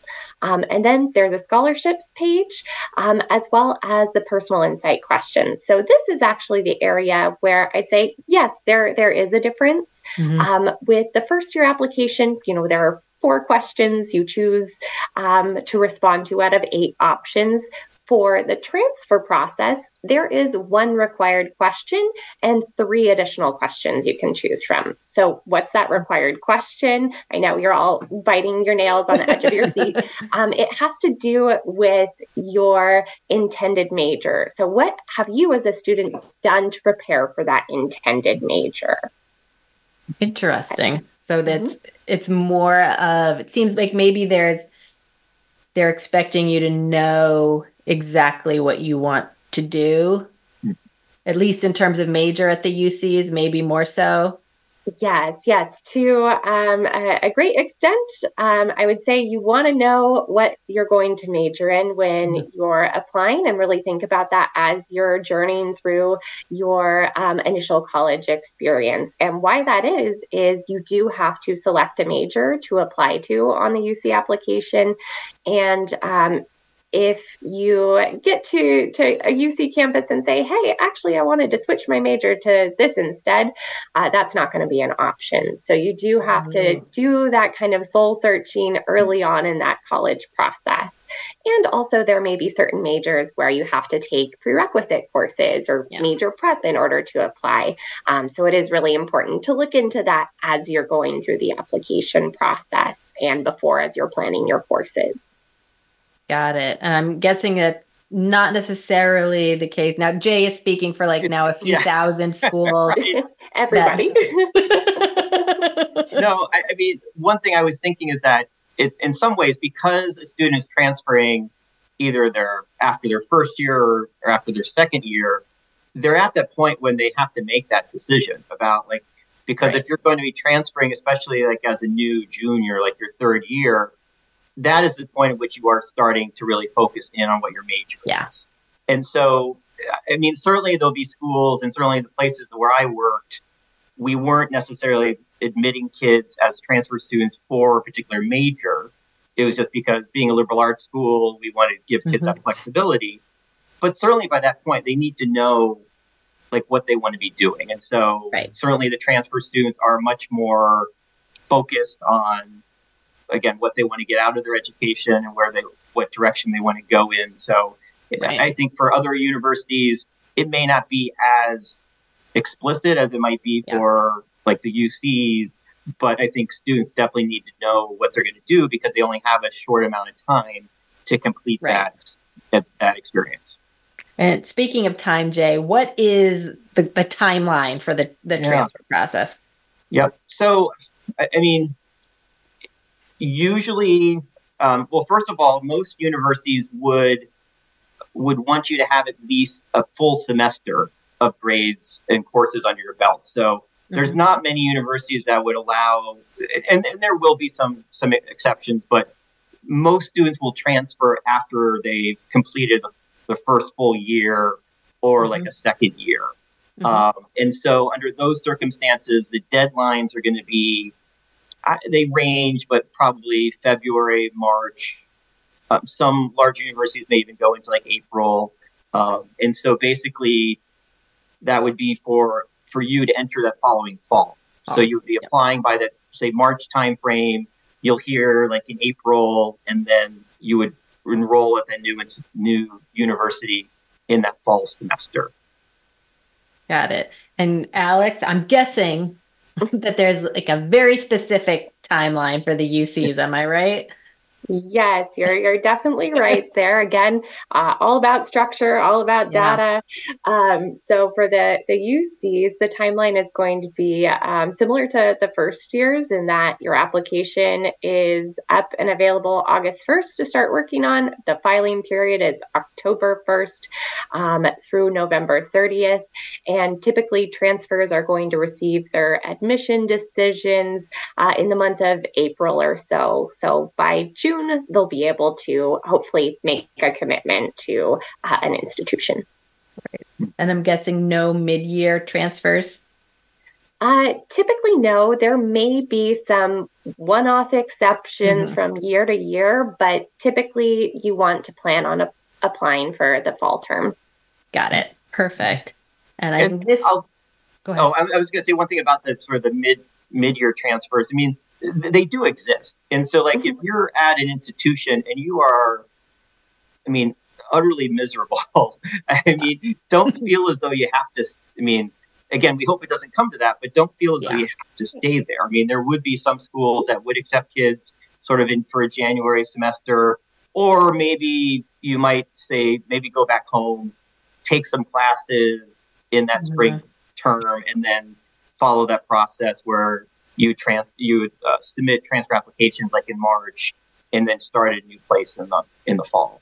Um, and then there's a scholarships page, um, as well as the personal insight questions. So this is actually the area where I'd say, yes, there there is a difference. Mm-hmm. Um, with the first year application, you know, there are four questions you choose um, to respond to out of eight options. For the transfer process, there is one required question and three additional questions you can choose from. So, what's that required question? I know you're all biting your nails on the edge of your seat. (laughs) Um, it has to do with your intended major. So, what have you as a student done to prepare for that intended major? Interesting. So that's mm-hmm. it's more of it seems like maybe there's they're expecting you to know exactly what you want to do, at least in terms of major at the UCs, maybe more so. Yes, yes. To um, a, a, great extent, um, I would say you want to know what you're going to major in when mm-hmm. you're applying and really think about that as you're journeying through your um, initial college experience. And why that is, is you do have to select a major to apply to on the UC application. And um, if you get to, to a UC campus and say, hey, actually, I wanted to switch my major to this instead, uh, that's not going to be an option. So you do have mm-hmm. to do that kind of soul searching early on in that college process. And also, there may be certain majors where you have to take prerequisite courses or yeah. major prep in order to apply. Um, so it is really important to look into that as you're going through the application process and before as you're planning your courses. Got it. And I'm guessing that not necessarily the case. Now, Jay is speaking for like now a few yeah. thousand (laughs) schools. Everybody. no, I, I, mean, one thing I was thinking is that it, in some ways, because a student is transferring either their after their first year or, or after their second year, they're at that point when they have to make that decision about like because right. if you're going to be transferring, especially like as a new junior, like your third year, that is the point at which you are starting to really focus in on what your major yeah. is. And so, I mean, certainly there'll be schools and certainly the places where I worked, we weren't necessarily admitting kids as transfer students for a particular major. It was just because being a liberal arts school, we wanted to give kids mm-hmm. that flexibility. But certainly by that point, they need to know like what they want to be doing. And so right. certainly the transfer students are much more focused on again what they want to get out of their education and where they what direction they want to go in. So right. I think for other universities, it may not be as explicit as it might be yeah. for like the UCs, but I think students definitely need to know what they're going to do because they only have a short amount of time to complete right. that, that, that experience. And speaking of time, Jay, what is the, the timeline for the, the yeah. transfer process? Yep. So, I, I mean, usually, um, well, first of all, most universities would would want you to have at least a full semester of grades and courses under your belt. So there's mm-hmm. not many universities that would allow, and, and there will be some some exceptions, but most students will transfer after they've completed the first full year or mm-hmm. like a second year. Mm-hmm. Um, and so, under those circumstances, the deadlines are going to be I, they range, but probably February, March. Um, some large universities may even go into like April. Um, and so basically, that would be for for you to enter that following fall. Oh, so you would be applying by the say March timeframe. You'll hear like in April, and then you would enroll at the new new university in that fall semester. Got it. And Alex, I'm guessing (laughs) that there's like a very specific timeline for the UCs. Am I right? Yes, you're you're definitely (laughs) right there. Again, uh, all about structure, all about data. Yeah. Um, so for the the UCs, the timeline is going to be um, similar to the first years in that your application is up and available August 1st to start working on. The filing period is October 1st um, through November 30th, and typically transfers are going to receive their admission decisions uh, in the month of April or so. So by June they'll be able to hopefully make a commitment to uh, an institution. Right. And I'm guessing no mid year transfers? Uh, typically, no. There may be some one off exceptions mm-hmm. from year to year, but typically you want to plan on a- applying for the fall term. Got it. Perfect. And I think this. I'll, go ahead. Oh, I, I was going to say one thing about the sort of the mid mid year transfers. I mean, they do exist. And so, like, if mm-hmm. you're at an institution and you are, I mean, utterly miserable, (laughs) I mean, don't feel as though you have to, I mean, again, we hope it doesn't come to that, but don't feel as yeah. though you have to stay there. I mean, there would be some schools that would accept kids sort of in for a January semester, or maybe you might say, maybe go back home, take some classes in that mm-hmm. spring term, and then follow that process where you trans you would uh, submit transfer applications like in March, and then start at a new place in the in the fall.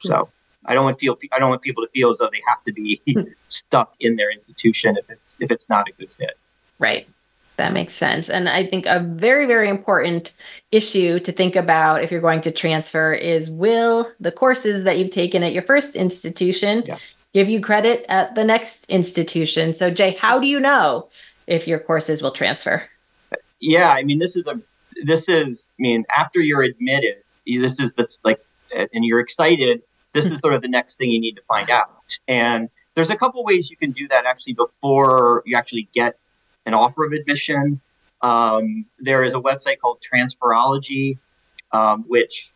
So I don't want feel I don't want people to feel as though they have to be (laughs) stuck in their institution if it's if it's not a good fit. Right. That makes sense. And I think a very, very important issue to think about if you're going to transfer is will the courses that you've taken at your first institution yes. give you credit at the next institution? So, Jay, how do you know if your courses will transfer? Yeah, I mean, this is a, this is, I mean, after you're admitted, this is the, like, and you're excited, this is sort of the next thing you need to find out. And there's a couple ways you can do that actually before you actually get an offer of admission. Um, there is a website called Transferology, um, which,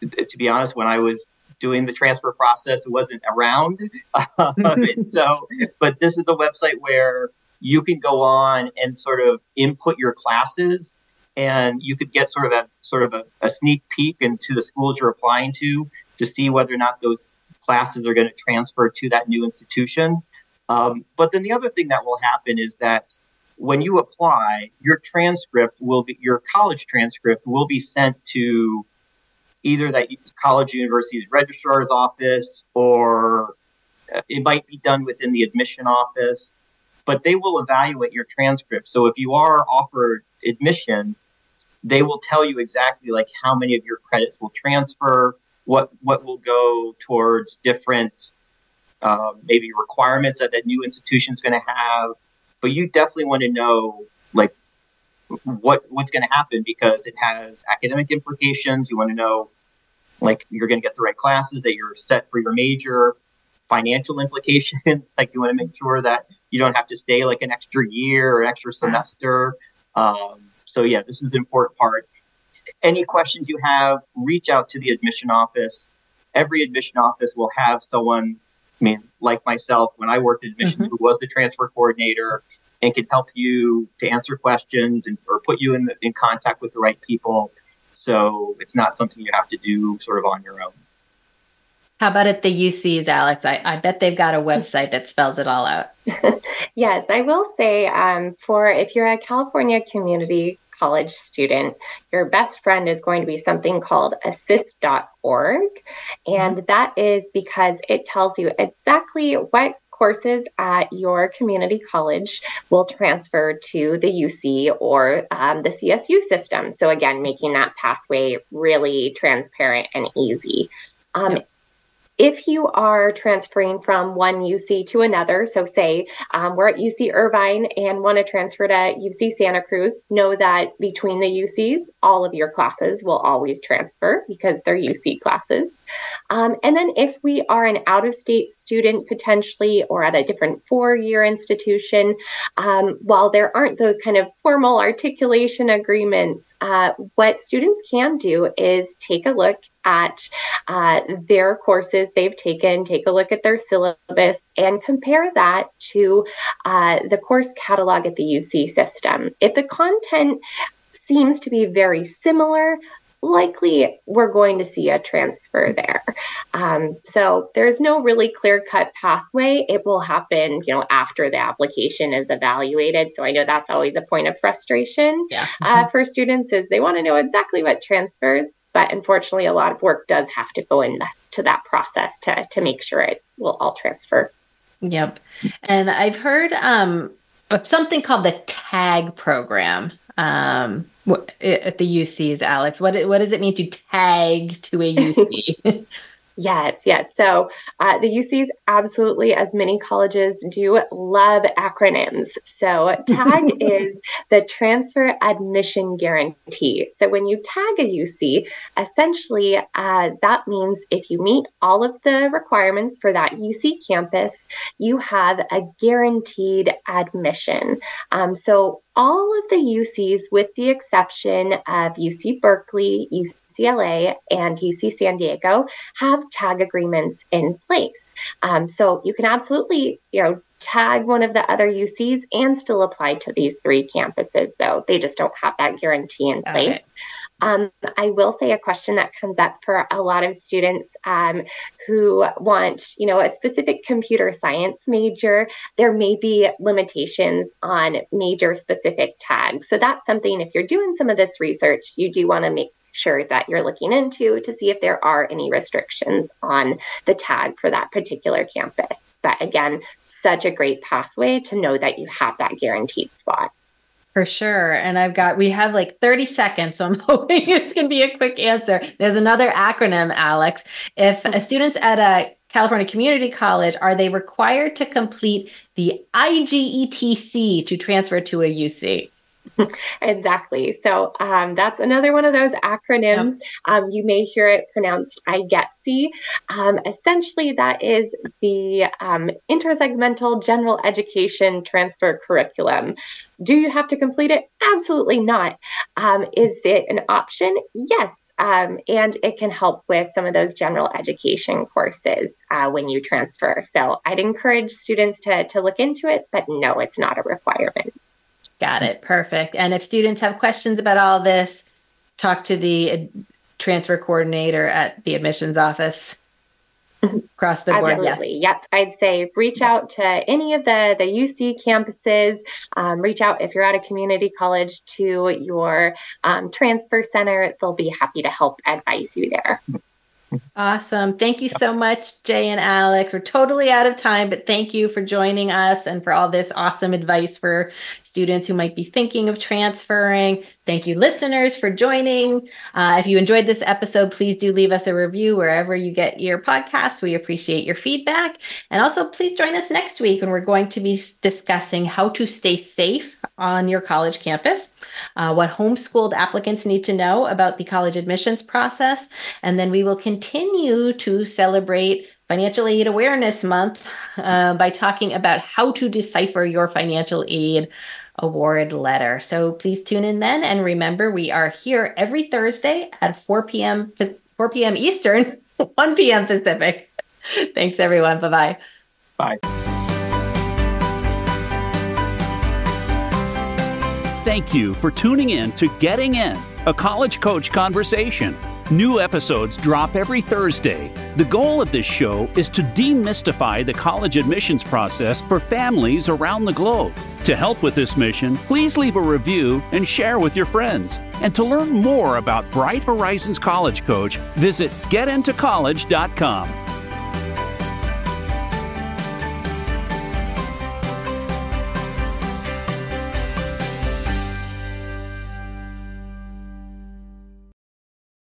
to be honest, when I was doing the transfer process, it wasn't around. (laughs) (laughs) so, but this is the website where you can go on and sort of input your classes and you could get sort of a sort of a, a, sneak peek into the schools you're applying to to see whether or not those classes are going to transfer to that new institution. Um, but then the other thing that will happen is that when you apply, your transcript will be your college transcript will be sent to either that college university's registrar's office or it might be done within the admission office, but they will evaluate your transcript. So if you are offered admission, they will tell you exactly like how many of your credits will transfer, what what will go towards different uh, maybe requirements that that new institution is going to have but you definitely want to know like what what's going to happen because it has academic implications. You want to know like you're going to get the right classes that you're set for your major financial (laughs) implications. Like you want to make sure that you don't have to stay like an extra year or extra semester. Um, so yeah this is an important part. Any questions you have reach out to the admission office. Every admission office will have someone I mean, like myself, when I worked in admissions, mm-hmm. who was the transfer coordinator and can help you to answer questions and or put you in the, in contact with the right people. So it's not something you have to do sort of on your own. How about at the UCs, Alex? I, I bet they've got a website that spells it all out. (laughs) yes, I will say um, for if you're a California community college student, your best friend is going to be something called assist.org. And mm-hmm. that is because it tells you exactly what courses at your community college will transfer to the UC or um, the CSU system. So, again, making that pathway really transparent and easy. Um, yep if you are transferring from one UC to another, so say um, we're at UC Irvine and want to transfer to UC Santa Cruz, know that between the UCs, all of your classes will always transfer because they're UC classes. Um, and then if we are an out of state student potentially or at a different four year institution, um, while there aren't those kind of formal articulation agreements, uh, what students can do is take a look at uh, their courses they've taken, take a look at their syllabus, and compare that to uh, the course catalog at the UC system. If the content seems to be very similar, likely we're going to see a transfer there. Um, so there's no really clear cut pathway. It will happen, you know, after the application is evaluated. So I know that's always a point of frustration yeah. uh, for students is they want to know exactly what transfers, but unfortunately, a lot of work does have to go into that process to to make sure it will all transfer. Yep, and I've heard um, something called the TAG program um, at the UCs. Alex, what what does it mean to tag to a UC? (laughs) Yes, yes. So uh, the UCs absolutely, as many colleges do, love acronyms. So TAG (laughs) is the Transfer Admission Guarantee. So when you tag a UC, essentially uh, that means if you meet all of the requirements for that UC campus, you have a guaranteed admission. Um, so all of the UCs, with the exception of UC Berkeley, UCLA, and UC San Diego, have tag agreements in place. Um, so you can absolutely, you know, tag one of the other UCs and still apply to these three campuses, though they just don't have that guarantee in place. Okay. Um, I will say a question that comes up for a lot of students um, who want, you know, a specific computer science major. There may be limitations on major specific tags. So that's something, if you're doing some of this research, you do want to make sure that you're looking into to see if there are any restrictions on the tag for that particular campus. But again, such a great pathway to know that you have that guaranteed spot. For sure. And I've got, we have like 30 seconds. So (laughs) I'm hoping it's going to be a quick answer. There's another acronym, Alex. If a student's at a California Community College, are they required to complete the IGETC to transfer to a UC? (laughs) exactly. So um, that's another one of those acronyms. Yep. Um, you may hear it pronounced IGETC. Um, essentially, that is the um, intersegmental general education transfer curriculum. Do you have to complete it? Absolutely not. Um, is it an option? Yes. Um, and it can help with some of those general education courses uh, when you transfer. So I'd encourage students to, to look into it, but no, it's not a requirement. Got it. Perfect. And if students have questions about all this, talk to the transfer coordinator at the admissions office across the board. Absolutely. Yeah. Yep. I'd say reach out to any of the, the UC campuses. Um, reach out if you're at a community college to your um, transfer center. They'll be happy to help advise you there. Awesome. Thank you so much, Jay and Alex. We're totally out of time, but thank you for joining us and for all this awesome advice for students who might be thinking of transferring. Thank you, listeners, for joining. Uh, if you enjoyed this episode, please do leave us a review wherever you get your podcasts. We appreciate your feedback. And also, please join us next week when we're going to be discussing how to stay safe on your college campus, uh, what homeschooled applicants need to know about the college admissions process, and then we will continue to celebrate Financial Aid Awareness Month uh, by talking about how to decipher your financial aid award letter. So please tune in then. And remember, we are here every Thursday at 4 p.m. 4 p.m. Eastern, (laughs) 1 p.m. Pacific. (laughs) Thanks, everyone. Bye-bye. Bye. Thank you for tuning in to Getting In, a college coach conversation. New episodes drop every Thursday. The goal of this show is to demystify the college admissions process for families around the globe. To help with this mission, please leave a review and share with your friends. And to learn more about Bright Horizons College Coach, visit getintocollege.com.